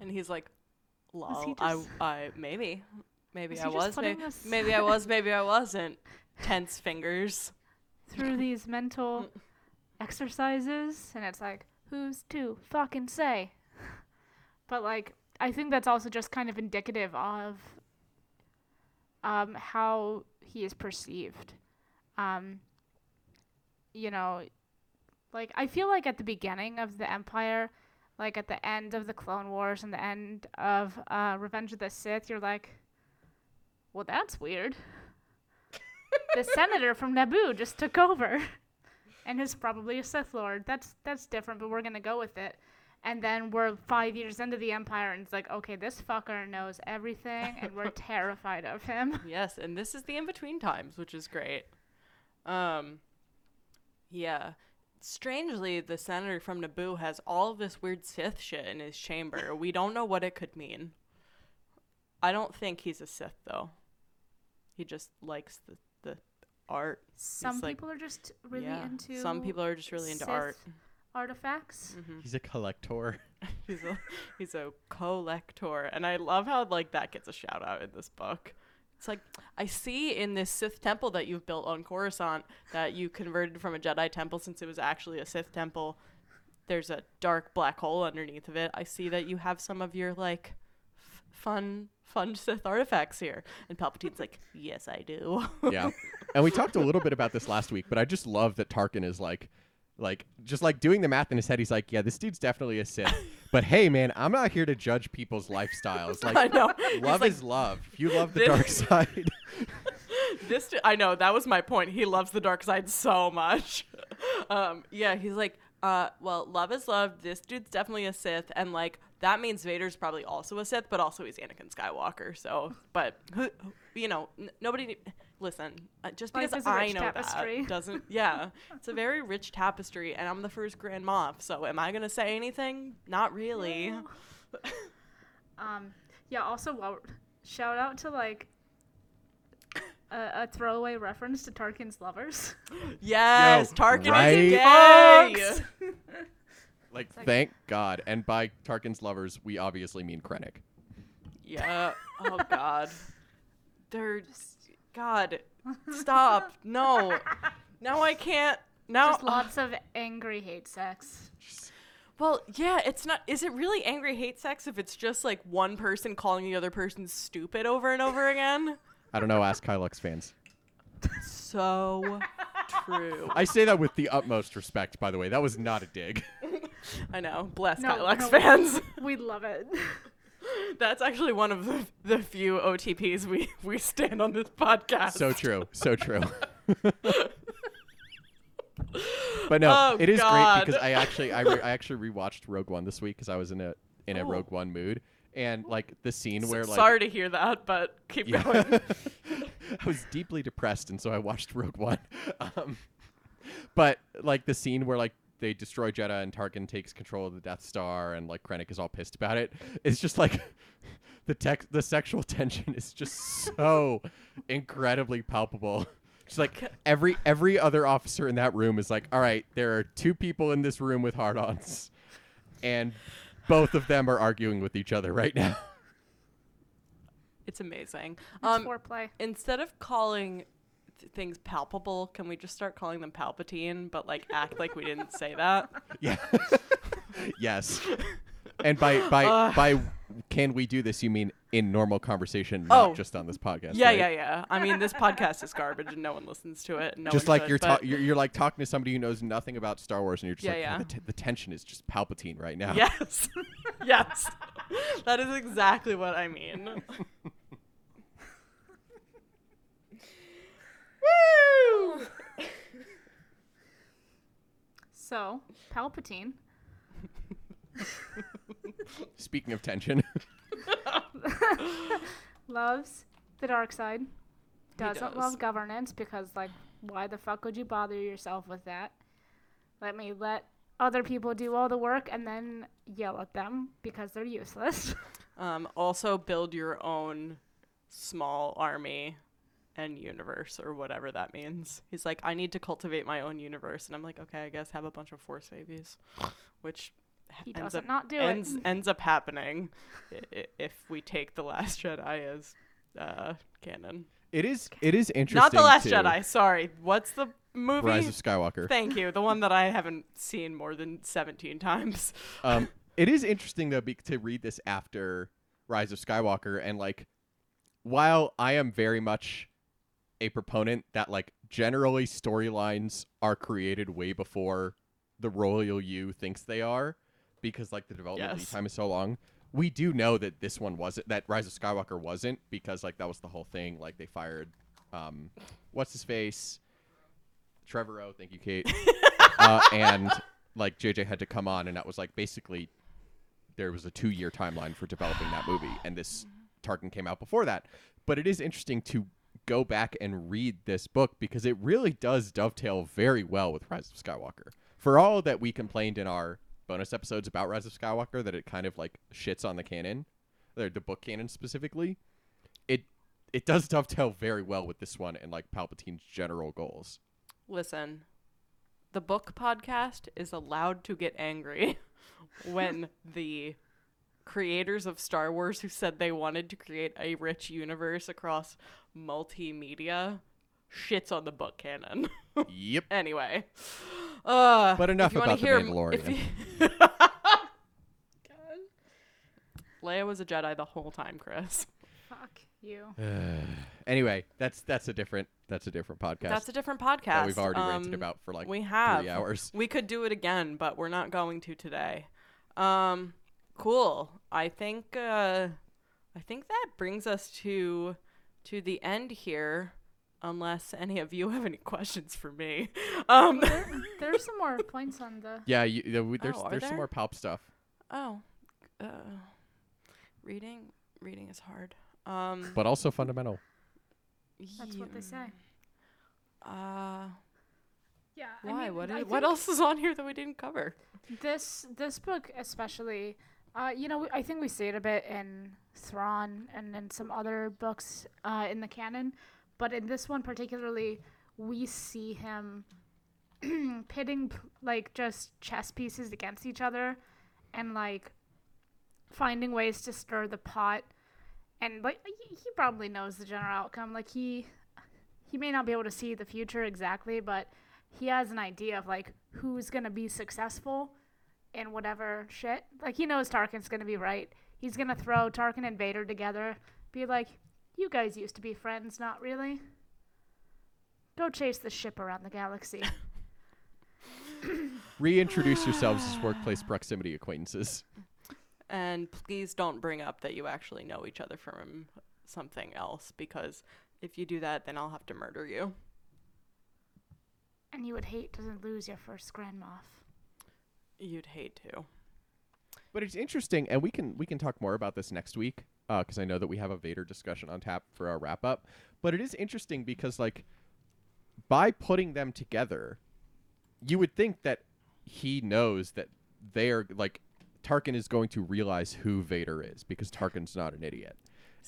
And he's like, lol, I, just- I, maybe. Maybe Was I was. Maybe, us- maybe I was. Maybe I wasn't. Tense fingers. through these mental exercises and it's like who's to fucking say but like i think that's also just kind of indicative of um how he is perceived um you know like i feel like at the beginning of the empire like at the end of the clone wars and the end of uh revenge of the sith you're like well that's weird the senator from Naboo just took over and is probably a Sith Lord. That's that's different, but we're gonna go with it. And then we're five years into the Empire, and it's like, okay, this fucker knows everything, and we're terrified of him. Yes, and this is the in between times, which is great. Um, yeah. Strangely, the senator from Naboo has all of this weird Sith shit in his chamber. We don't know what it could mean. I don't think he's a Sith though. He just likes the the art. Some like- people are just really yeah. into Some people are just really into Sith art. artifacts. hmm He's a collector. He's a he's a collector, and I love how like that gets a shout out in this book. It's like I see in this Sith temple that you've built on Coruscant that you converted from a Jedi temple since it was actually a Sith temple. There's a dark black hole underneath of it. I see that you have some of your like f- fun fun Sith artifacts here. And Palpatine's like, "Yes, I do." yeah. And we talked a little bit about this last week, but I just love that Tarkin is like like just like doing the math in his head, he's like, Yeah, this dude's definitely a Sith. But hey man, I'm not here to judge people's lifestyles. Like, I know. Love like, is love. If you love the This- dark side. this I know that was my point. He loves the dark side so much. um, yeah, he's like, uh, well, love is love. This dude's definitely a Sith, and like that means Vader's probably also a Sith, but also he's Anakin Skywalker. So, but who, you know, n- nobody. Listen, uh, just Life because is a I rich know tapestry. that doesn't. Yeah, it's a very rich tapestry, and I'm the first Grand Moff. So, am I gonna say anything? Not really. Um, yeah. Also, well, shout out to like a, a throwaway reference to Tarkin's lovers. Yes, Tarkin right? is gay. Folks. Like, like- thank God. And by Tarkin's lovers, we obviously mean Krennic. Yeah. Oh God. They're God. Stop. No. Now I can't. Now. Just lots of angry hate sex. well, yeah. It's not. Is it really angry hate sex if it's just like one person calling the other person stupid over and over again? I don't know, ask Kylux fans. So true. I say that with the utmost respect, by the way. That was not a dig. I know. Bless No, Kylux no. fans. We love it. That's actually one of the, the few OTPs we we stand on this podcast. so true. So true. but no, Oh, it is God. great because I actually I, re- I actually rewatched Rogue One this week because I was in a in a Oh. Rogue One mood and like the scene where like Sorry to hear that, but keep Yeah. going. I was deeply depressed, and so I watched Rogue One. Um, but like the scene where like they destroy Jedha and Tarkin takes control of the Death Star, and like Krennic is all pissed about it. It's just like the tech, the sexual tension is just so incredibly palpable. Just like every every other officer in that room is like, all right, there are two people in this room with hard-ons, and both of them are arguing with each other right now. It's amazing. It's Um, foreplay. instead of calling th- things palpable, can we just start calling them Palpatine, but like act like we didn't say that? Yeah. yes. And by by Ugh. by can we do this? You mean in normal conversation, not Oh. just on this podcast? yeah, right? yeah, yeah. I mean, this podcast is garbage and no one listens to it. No just like should, you're, ta- you're you're like talking to somebody who knows nothing about Star Wars, and you're just Yeah, like, yeah. "God, the, t- the tension is just Palpatine right now. Yes, yes, that is exactly what I mean. Woo! So, Palpatine Speaking of tension, loves the dark side. Doesn't does. love governance because, like, why the fuck would you bother yourself with that? Let me let other people do all the work and then yell at them because they're useless. Um, also, build your own small army and universe or whatever that means. He's like, I need to cultivate my own universe, and I'm like, okay, I guess have a bunch of force babies, which He ends doesn't up not do ends it. ends up happening i- i- if we take the Last Jedi as uh, canon. It is it is interesting. Not the Last too. Jedi. Sorry, what's the movie? Rise of Skywalker. Thank you. The one that I haven't seen more than 17 times. um, it is interesting though be- to read this after Rise of Skywalker, and like, while I am very much a proponent that like generally storylines are created way before the royal you thinks they are, because like the development lead time is so long. We do know that this one wasn't that Rise of Skywalker wasn't because like that was the whole thing. Like they fired, um, what's his face, Trevorrow. Thank you, Kate. uh, and like JJ had to come on, and that was like basically there was a two year timeline for developing that movie, and this Tarkin came out before that. But it is interesting to go back and read this book because it really does dovetail very well with Rise of Skywalker. For all that we complained in our bonus episodes about Rise of Skywalker that it kind of like shits on the canon, the book canon specifically, it it does dovetail very well with this one and like Palpatine's general goals. Listen, the book podcast is allowed to get angry when the creators of Star Wars who said they wanted to create a rich universe across multimedia shits on the book canon. yep. anyway. Uh, But enough if you about The hear- Mandalorian. if you- Leia was a Jedi the whole time, Chris. Fuck you. anyway, that's that's a different that's a different podcast That's a different podcast. that we've already ranted Um, about for like we have three hours. We could do it again, but we're not going to today. Um, cool. I think uh, I think that brings us to to the end here. Unless any of you have any questions for me. Um, There, there's some more points on the. Yeah, you, yeah, we, there's Oh, are there's some more palp stuff. oh, uh, reading reading is hard. Um, but also fundamental. That's what they say. Uh, Yeah. I why? mean, what? I Is, what else is on here that we didn't cover? This this book especially, uh, you know, I think we see it a bit in Thrawn and in some other books uh, in the canon, but in this one particularly, we see him pitting like just chess pieces against each other, and like finding ways to stir the pot, and like he probably knows the general outcome. Like he he may not be able to see the future exactly, but he has an idea of like who's gonna be successful in whatever shit. Like he knows Tarkin's gonna be right. He's gonna throw Tarkin and Vader together, be like, "You guys used to be friends, not really. Go chase the ship around the galaxy." Reintroduce yourselves as workplace proximity acquaintances. And please don't bring up that you actually know each other from something else because if you do that, then I'll have to murder you. and you would hate to lose your first Grand Moff. You'd hate to. But it's interesting, and we can we can talk more about this next week because I know that we have a Vader discussion on tap for our wrap up. But it is interesting because like by putting them together, you would think that he knows that they are like Tarkin is going to realize who Vader is because Tarkin's not an idiot.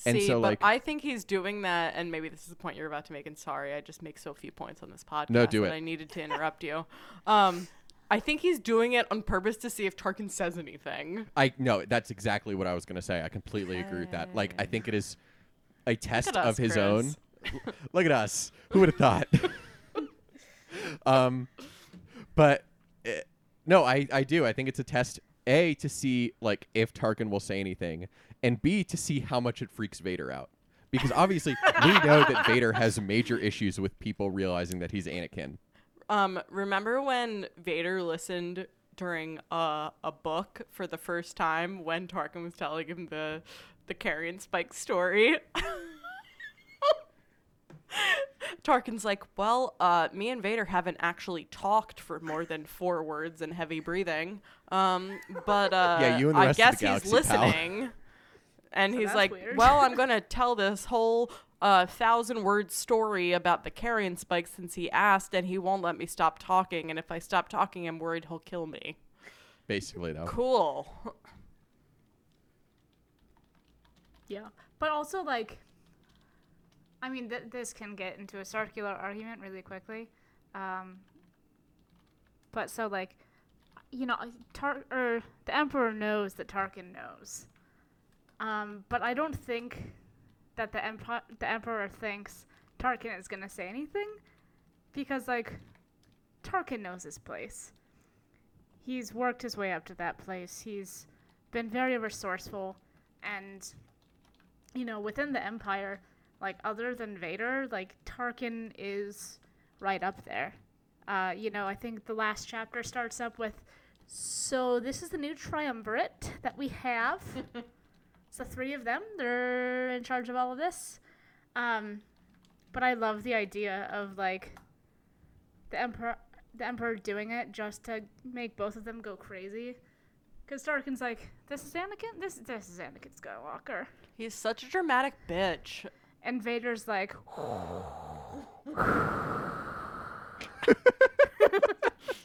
And See, so, but like- I think he's doing that, and maybe this is the point you're about to make. And sorry, I just make so few points on this podcast. No, do that it. I needed to interrupt you. Um, I think he's doing it on purpose to see if Tarkin says anything. I no, that's exactly what I was gonna say. I completely agree with that. Like I think it is a test us, of his Chris. own. Look at us. Who would have thought? um, but uh, no, I I do. I think it's a test. A to see like if Tarkin will say anything, and B to see how much it freaks Vader out. Because obviously we know that Vader has major issues with people realizing that he's Anakin. Um, remember when Vader listened during a a book for the first time when Tarkin was telling him the the Carrion Spike story? Tarkin's like, well, uh, me and Vader haven't actually talked for more than four words and heavy breathing. Um, but uh, Yeah, you and the I rest of the guess he's galaxy, pal." listening. And So he's like, weird. well, I'm gonna tell this whole uh, thousand word story about the carrion spike since he asked, and he won't let me stop talking. And if I stop talking, I'm worried he'll kill me. Basically, though. Cool. Yeah. But also like I mean, th- this can get into a circular argument really quickly. Um, but so like, you know, Tar- or the emperor knows that Tarkin knows. Um, but I don't think that the emp- the emperor thinks Tarkin is gonna say anything, because like, Tarkin knows his place. He's worked his way up to that place. He's been very resourceful, and you know, within the Empire, like other than Vader, like Tarkin is right up there. Uh, you know, I think the last chapter starts up with, so this is the new triumvirate that we have. it's the three of them. They're in charge of all of this. Um, but I love the idea of like the emperor, the emperor doing it just to make both of them go crazy. Because Tarkin's like, this is Anakin. This this is Anakin Skywalker. He's such a dramatic bitch. And Vader's like,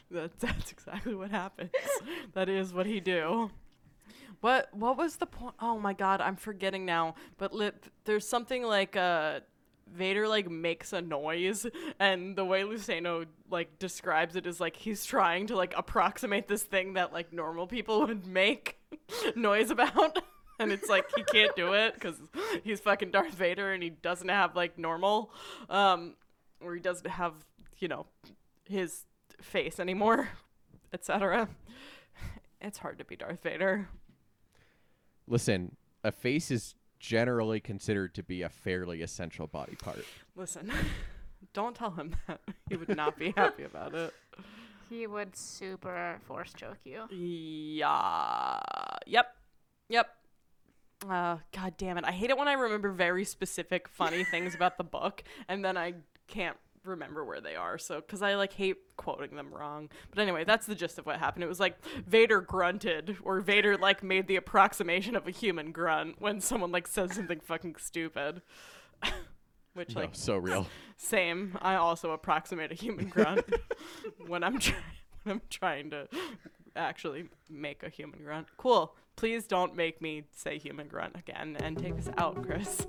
That's that's exactly what happens. that is what he do. What what was the point? Oh my god, I'm forgetting now. But there's something like uh Vader like makes a noise and the way Luceno like describes it is like he's trying to like approximate this thing that like normal people would make noise about and it's like he can't do it cuz he's fucking Darth Vader and he doesn't have like normal um or he doesn't have, you know, his face anymore, etc. It's hard to be Darth Vader. Listen, a face is generally considered to be a fairly essential body part. Listen, don't tell him that. He would not be happy about it. he would super force choke you. Yeah. Yep. Yep. Uh, God damn it. I hate it when I remember very specific funny things about the book and then I can't remember where they are. So, because I like hate quoting them wrong. But anyway, that's the gist of what happened. It was like Vader grunted, or Vader like made the approximation of a human grunt when someone like says something fucking stupid. Which No, like so real. same. I also approximate a human grunt when I'm trying when I'm trying to actually make a human grunt. Cool. Please don't make me say human grunt again and take us out, Chris.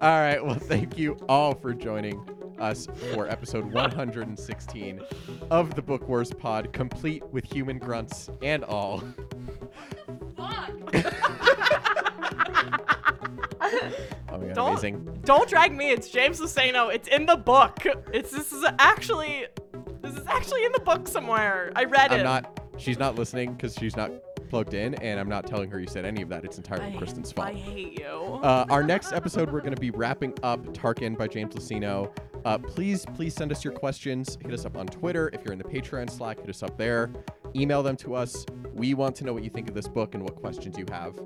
All right. Well, thank you all for joining us for episode 116 of the Book Wars Pod, complete with human grunts and all. Oh my god, Don't- amazing. Don't drag me. It's James Luceno. It's in the book. It's this is actually this is actually in the book somewhere. I read it. I'm not. She's not listening because she's not plugged in, and I'm not telling her you said any of that. It's entirely I, Kristen's fault. I hate you. Uh, our next episode, we're going to be wrapping up Tarkin by James Luceno. Uh, please, please send us your questions. Hit us up on Twitter. If you're in the Patreon Slack, hit us up there. Email them to us. We want to know what you think of this book and what questions you have.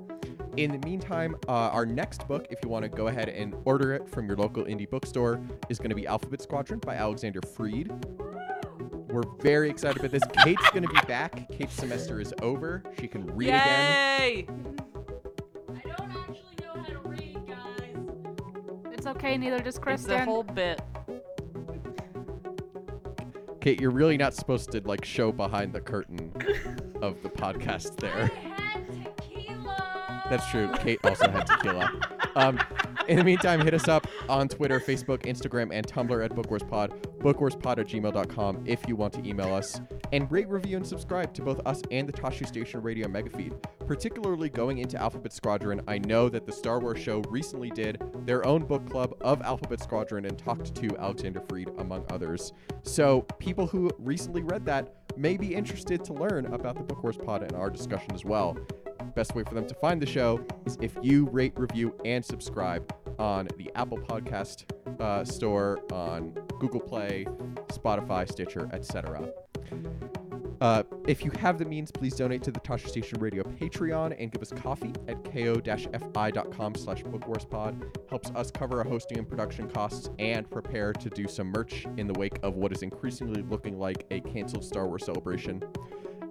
In the meantime, uh, our next book, if you want to go ahead and order it from your local indie bookstore, is going to be Alphabet Squadron by Alexander Freed. We're very excited about this. Kate's going to be back. Kate's semester is over. She can read again. Yay! I don't actually know how to read, guys. It's okay, neither does It's the Kristen. whole bit. Kate, you're really not supposed to like show behind the curtain of the podcast I there. had tequila. That's true. Kate also had tequila. Um, in the meantime, hit us up on Twitter, Facebook, Instagram, and Tumblr at BookWarsPod, bookwarspod at gmail.com if you want to email us. And rate, review, and subscribe to both us and the Tashi Station Radio Megafeed. Particularly going into Alphabet Squadron, I know that the Star Wars show recently did their own book club of Alphabet Squadron and talked to Alexander Freed, among others. So people who recently read that may be interested to learn about the Book Wars Pod and our discussion as well. Best way for them to find the show is if you rate, review, and subscribe on the Apple Podcast uh, store, on Google Play, Spotify, Stitcher, etc. Uh, if you have the means, please donate to the Tashi Station Radio Patreon and give us coffee at ko-fi.com slash bookwarspod. Helps us cover our hosting and production costs and prepare to do some merch in the wake of what is increasingly looking like a canceled Star Wars celebration.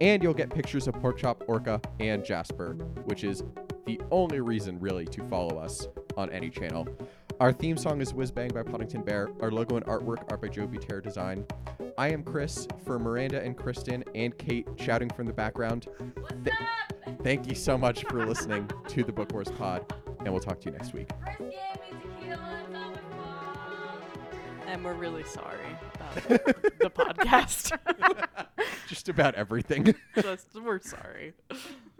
And you'll get pictures of Porkchop, Orca, and Jasper, which is the only reason really to follow us on any channel. Our theme song is Whiz Bang by Poddington Bear. Our logo and artwork are by Joe Terror Design. I am Chris for Miranda and Kristen and Kate shouting from the background. What's Th- up? Thank you so much for listening to the Book Wars Pod. and we'll talk to you next week. Chris gave me tequila on top of mom. And we're really sorry about the podcast. Just about everything. Just we're sorry.